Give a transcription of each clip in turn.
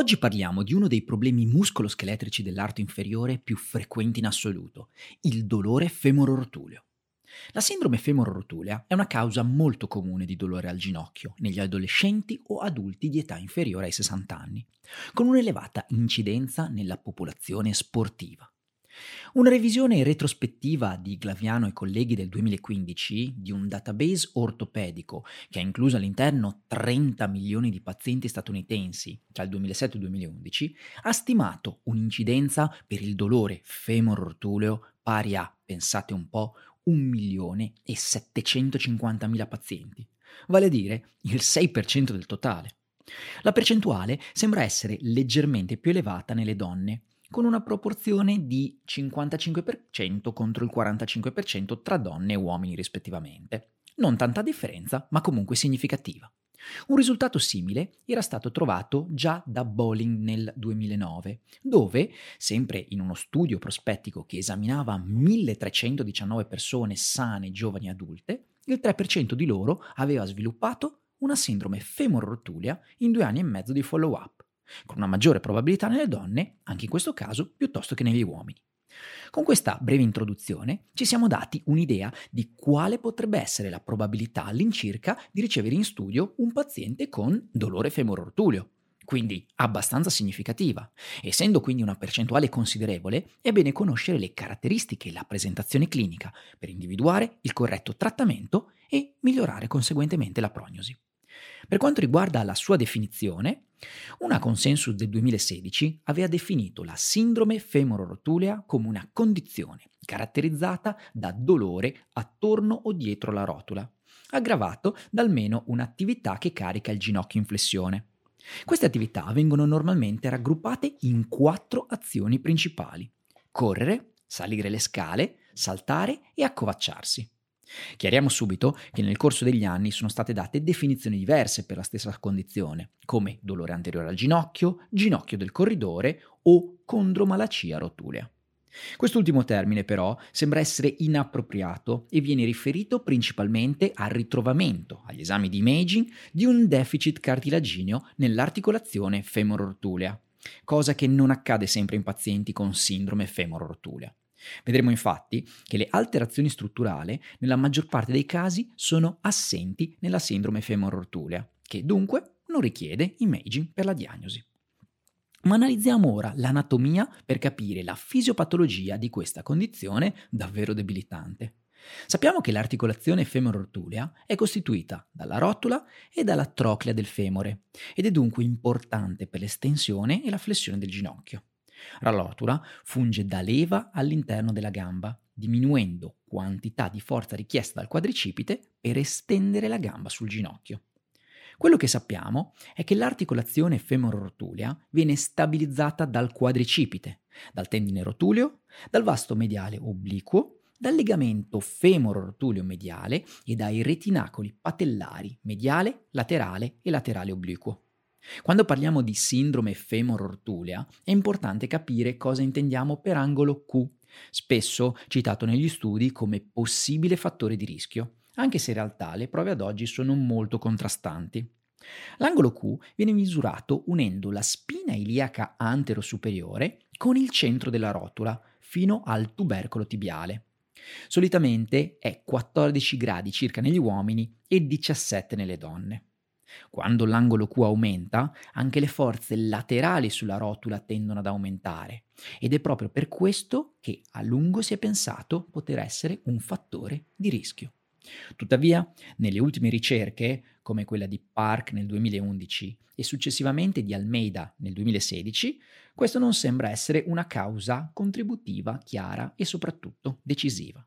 Oggi parliamo di uno dei problemi muscoloscheletrici dell'arto inferiore più frequenti in assoluto, il dolore femororotuleo. La sindrome femororotulea è una causa molto comune di dolore al ginocchio negli adolescenti o adulti di età inferiore ai 60 anni, con un'elevata incidenza nella popolazione sportiva. Una revisione retrospettiva di Glaviano e colleghi del 2015 di un database ortopedico che ha incluso all'interno 30 milioni di pazienti statunitensi tra il 2007 e il 2011 ha stimato un'incidenza per il dolore femororotuleo pari a, pensate un po', 1 milione e 750 mila pazienti, vale a dire il 6% del totale. La percentuale sembra essere leggermente più elevata nelle donne, con una proporzione di 55% contro il 45% tra donne e uomini rispettivamente. Non tanta differenza, ma comunque significativa. Un risultato simile era stato trovato già da Bowling nel 2009, dove, sempre in uno studio prospettico che esaminava 1319 persone sane giovani adulte, il 3% di loro aveva sviluppato una sindrome femorotulea in due anni e mezzo di follow-up con una maggiore probabilità nelle donne, anche in questo caso, piuttosto che negli uomini. Con questa breve introduzione ci siamo dati un'idea di quale potrebbe essere la probabilità all'incirca di ricevere in studio un paziente con dolore femororotuleo, quindi abbastanza significativa. Essendo quindi una percentuale considerevole, è bene conoscere le caratteristiche e la presentazione clinica per individuare il corretto trattamento e migliorare conseguentemente la prognosi. Per quanto riguarda la sua definizione, una consensus del 2016 aveva definito la sindrome femororotulea come una condizione caratterizzata da dolore attorno o dietro la rotula, aggravato da almeno un'attività che carica il ginocchio in flessione. Queste attività vengono normalmente raggruppate in quattro azioni principali: correre, salire le scale, saltare e accovacciarsi. Chiariamo subito che nel corso degli anni sono state date definizioni diverse per la stessa condizione, come dolore anteriore al ginocchio, ginocchio del corridore o condromalacia rotulea. Quest'ultimo termine però sembra essere inappropriato e viene riferito principalmente al ritrovamento, agli esami di imaging, di un deficit cartilagineo nell'articolazione femororotulea, cosa che non accade sempre in pazienti con sindrome femororotulea. Vedremo infatti che le alterazioni strutturali nella maggior parte dei casi sono assenti nella sindrome femororotulea, che dunque non richiede imaging per la diagnosi. Ma analizziamo ora l'anatomia per capire la fisiopatologia di questa condizione davvero debilitante. Sappiamo che l'articolazione femororotulea è costituita dalla rotula e dalla troclea del femore ed è dunque importante per l'estensione e la flessione del ginocchio. La rotula funge da leva all'interno della gamba, diminuendo quantità di forza richiesta dal quadricipite per estendere la gamba sul ginocchio. Quello che sappiamo è che l'articolazione femororotulea viene stabilizzata dal quadricipite, dal tendine rotuleo, dal vasto mediale obliquo, dal legamento femororotuleo mediale e dai retinacoli patellari mediale, laterale e laterale obliquo. Quando parliamo di sindrome femorortulea è importante capire cosa intendiamo per angolo Q, spesso citato negli studi come possibile fattore di rischio, anche se in realtà le prove ad oggi sono molto contrastanti. L'angolo Q viene misurato unendo la spina iliaca antero-superiore con il centro della rotula fino al tubercolo tibiale. Solitamente è 14 gradi circa negli uomini e 17 nelle donne. Quando l'angolo Q aumenta, anche le forze laterali sulla rotula tendono ad aumentare ed è proprio per questo che a lungo si è pensato poter essere un fattore di rischio. Tuttavia, nelle ultime ricerche, come quella di Park nel 2011 e successivamente di Almeida nel 2016, questo non sembra essere una causa contributiva, chiara e soprattutto decisiva.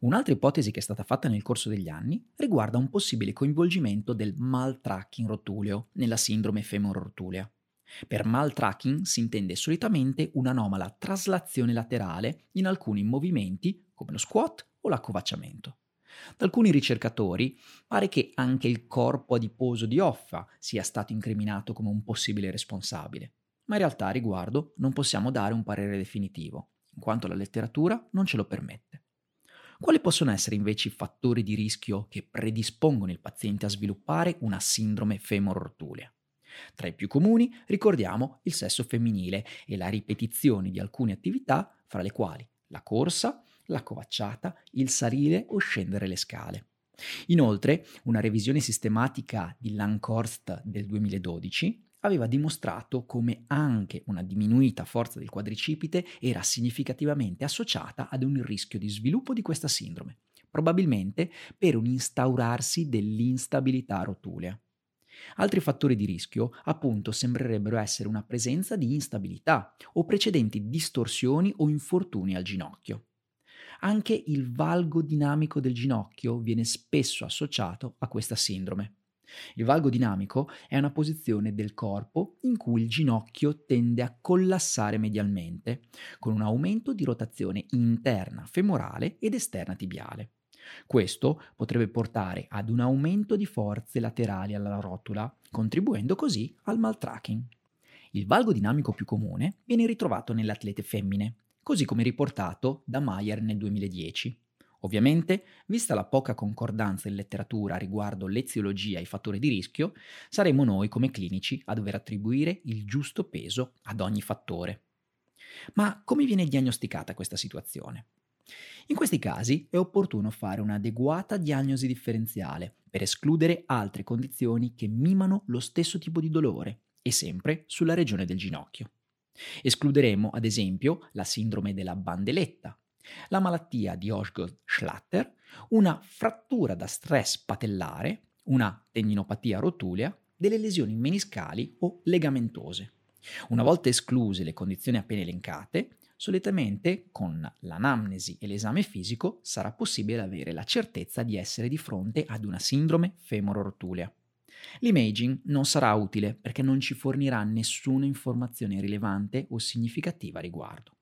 Un'altra ipotesi che è stata fatta nel corso degli anni riguarda un possibile coinvolgimento del maltracking rotuleo nella sindrome femorotulea. Per maltracking si intende solitamente un'anomala traslazione laterale in alcuni movimenti come lo squat o l'accovacciamento. Da alcuni ricercatori pare che anche il corpo adiposo di Offa sia stato incriminato come un possibile responsabile, ma in realtà a riguardo non possiamo dare un parere definitivo, in quanto la letteratura non ce lo permette. Quali possono essere invece i fattori di rischio che predispongono il paziente a sviluppare una sindrome femorortulea? Tra i più comuni ricordiamo il sesso femminile e la ripetizione di alcune attività, fra le quali la corsa, la covacciata, il salire o scendere le scale. Inoltre, una revisione sistematica di Lankhorst del 2012 aveva dimostrato come anche una diminuita forza del quadricipite era significativamente associata ad un rischio di sviluppo di questa sindrome, probabilmente per un instaurarsi dell'instabilità rotulea. Altri fattori di rischio, appunto, sembrerebbero essere una presenza di instabilità o precedenti distorsioni o infortuni al ginocchio. Anche il valgo dinamico del ginocchio viene spesso associato a questa sindrome. Il valgo dinamico è una posizione del corpo in cui il ginocchio tende a collassare medialmente, con un aumento di rotazione interna femorale ed esterna tibiale. Questo potrebbe portare ad un aumento di forze laterali alla rotula, contribuendo così al maltracking. Il valgo dinamico più comune viene ritrovato nelle atlete femmine, così come riportato da Mayer nel 2010. Ovviamente, vista la poca concordanza in letteratura riguardo l'eziologia e i fattori di rischio, saremo noi come clinici a dover attribuire il giusto peso ad ogni fattore. Ma come viene diagnosticata questa situazione? In questi casi è opportuno fare un'adeguata diagnosi differenziale per escludere altre condizioni che mimano lo stesso tipo di dolore e sempre sulla regione del ginocchio. Escluderemo ad esempio la sindrome della bandeletta, la malattia di Osgood-Schlatter, una frattura da stress patellare, una tendinopatia rotulea, delle lesioni meniscali o legamentose. Una volta escluse le condizioni appena elencate, solitamente con l'anamnesi e l'esame fisico sarà possibile avere la certezza di essere di fronte ad una sindrome femororotulea. L'imaging non sarà utile perché non ci fornirà nessuna informazione rilevante o significativa a riguardo.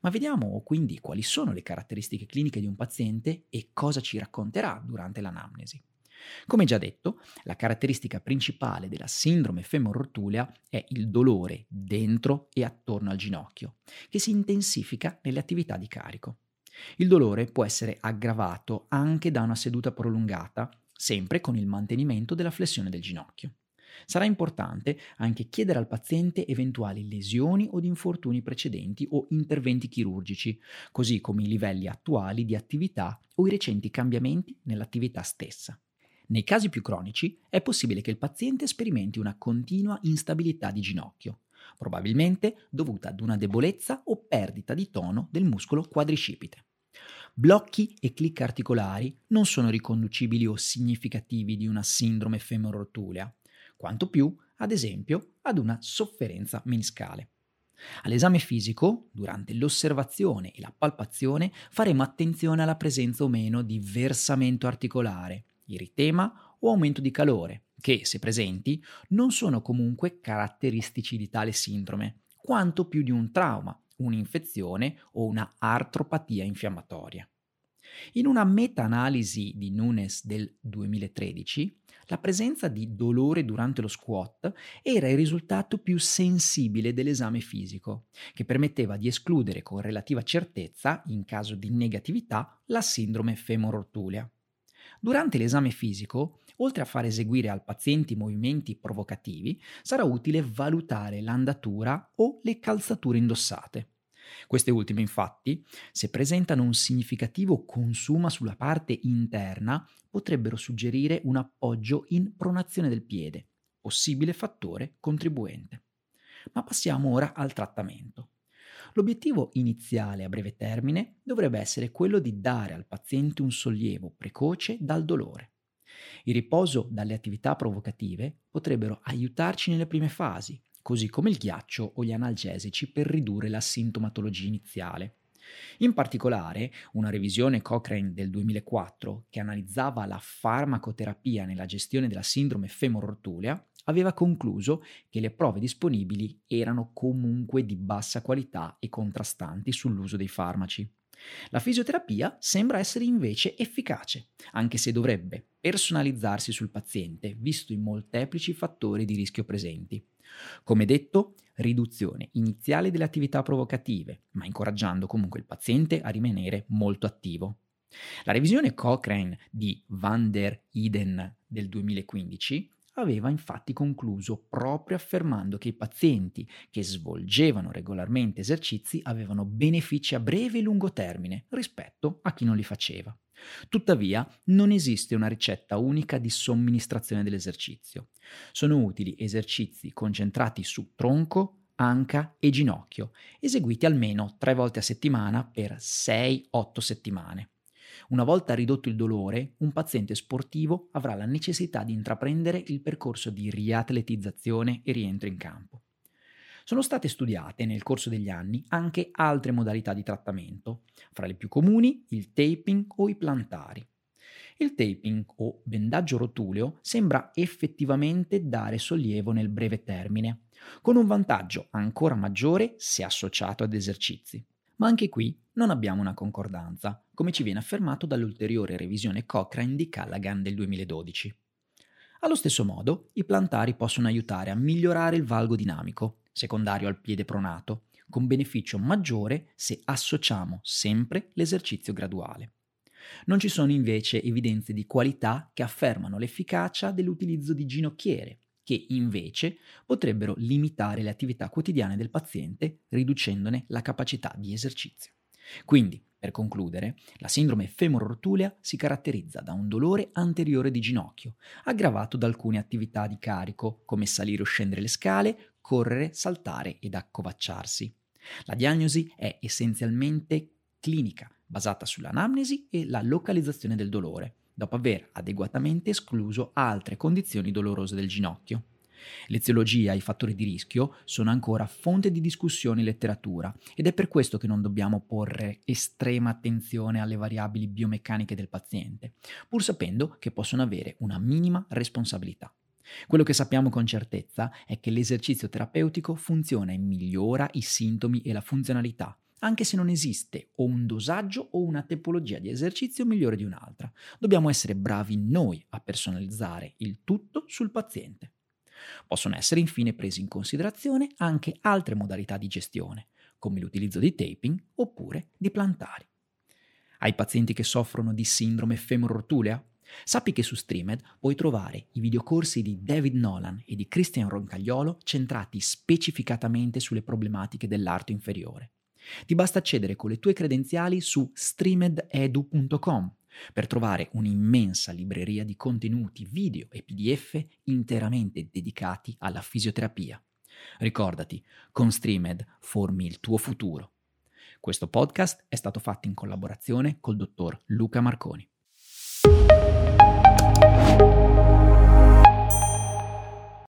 Ma vediamo quindi quali sono le caratteristiche cliniche di un paziente e cosa ci racconterà durante l'anamnesi. Come già detto, la caratteristica principale della sindrome femorotulea è il dolore dentro e attorno al ginocchio, che si intensifica nelle attività di carico. Il dolore può essere aggravato anche da una seduta prolungata, sempre con il mantenimento della flessione del ginocchio. Sarà importante anche chiedere al paziente eventuali lesioni o infortuni precedenti o interventi chirurgici, così come i livelli attuali di attività o i recenti cambiamenti nell'attività stessa. Nei casi più cronici è possibile che il paziente sperimenti una continua instabilità di ginocchio, probabilmente dovuta ad una debolezza o perdita di tono del muscolo quadricipite. Blocchi e clic articolari non sono riconducibili o significativi di una sindrome femorotulea, quanto più, ad esempio, ad una sofferenza meniscale. All'esame fisico, durante l'osservazione e la palpazione, faremo attenzione alla presenza o meno di versamento articolare, eritema o aumento di calore, che, se presenti, non sono comunque caratteristici di tale sindrome, quanto più di un trauma, un'infezione o una artropatia infiammatoria. In una meta-analisi di Nunes del 2013, la presenza di dolore durante lo squat era il risultato più sensibile dell'esame fisico, che permetteva di escludere con relativa certezza, in caso di negatività, la sindrome femorotulea. Durante l'esame fisico, oltre a far eseguire al paziente movimenti provocativi, sarà utile valutare l'andatura o le calzature indossate. Queste ultime, infatti, se presentano un significativo consumo sulla parte interna, potrebbero suggerire un appoggio in pronazione del piede, possibile fattore contribuente. Ma passiamo ora al trattamento. L'obiettivo iniziale a breve termine dovrebbe essere quello di dare al paziente un sollievo precoce dal dolore. Il riposo dalle attività provocative potrebbero aiutarci nelle prime fasi, così come il ghiaccio o gli analgesici per ridurre la sintomatologia iniziale. In particolare, una revisione Cochrane del 2004 che analizzava la farmacoterapia nella gestione della sindrome femorotulea aveva concluso che le prove disponibili erano comunque di bassa qualità e contrastanti sull'uso dei farmaci. La fisioterapia sembra essere invece efficace, anche se dovrebbe personalizzarsi sul paziente, visto i molteplici fattori di rischio presenti. Come detto, riduzione iniziale delle attività provocative, ma incoraggiando comunque il paziente a rimanere molto attivo. La revisione Cochrane di Van der Eden del 2015 aveva infatti concluso proprio affermando che i pazienti che svolgevano regolarmente esercizi avevano benefici a breve e lungo termine rispetto a chi non li faceva. Tuttavia, non esiste una ricetta unica di somministrazione dell'esercizio. Sono utili esercizi concentrati su tronco, anca e ginocchio, eseguiti almeno tre volte a settimana per 6-8 settimane. Una volta ridotto il dolore, un paziente sportivo avrà la necessità di intraprendere il percorso di riatletizzazione e rientro in campo. Sono state studiate nel corso degli anni anche altre modalità di trattamento, fra le più comuni il taping o i plantari. Il taping o bendaggio rotuleo sembra effettivamente dare sollievo nel breve termine, con un vantaggio ancora maggiore se associato ad esercizi. Ma anche qui non abbiamo una concordanza, come ci viene affermato dall'ulteriore revisione Cochrane di Callaghan del 2012. Allo stesso modo, i plantari possono aiutare a migliorare il valgo dinamico, secondario al piede pronato, con beneficio maggiore se associamo sempre l'esercizio graduale. Non ci sono invece evidenze di qualità che affermano l'efficacia dell'utilizzo di ginocchiere, che invece potrebbero limitare le attività quotidiane del paziente, riducendone la capacità di esercizio. Quindi, per concludere, la sindrome femororotulea si caratterizza da un dolore anteriore di ginocchio, aggravato da alcune attività di carico, come salire o scendere le scale, correre, saltare ed accovacciarsi. La diagnosi è essenzialmente clinica, basata sull'anamnesi e la localizzazione del dolore, dopo aver adeguatamente escluso altre condizioni dolorose del ginocchio. L'eziologia e i fattori di rischio sono ancora fonte di discussione in letteratura ed è per questo che non dobbiamo porre estrema attenzione alle variabili biomeccaniche del paziente, pur sapendo che possono avere una minima responsabilità. Quello che sappiamo con certezza è che l'esercizio terapeutico funziona e migliora i sintomi e la funzionalità, anche se non esiste o un dosaggio o una tipologia di esercizio migliore di un'altra. Dobbiamo essere bravi noi a personalizzare il tutto sul paziente. Possono essere infine presi in considerazione anche altre modalità di gestione, come l'utilizzo di taping oppure di plantari. Ai pazienti che soffrono di sindrome femororotulea? Sappi che su Streamed puoi trovare i videocorsi di David Nolan e di Christian Roncagliolo centrati specificatamente sulle problematiche dell'arto inferiore. Ti basta accedere con le tue credenziali su streamededu.com per trovare un'immensa libreria di contenuti video e PDF interamente dedicati alla fisioterapia. Ricordati, con Streamed formi il tuo futuro. Questo podcast è stato fatto in collaborazione col dottor Luca Marconi.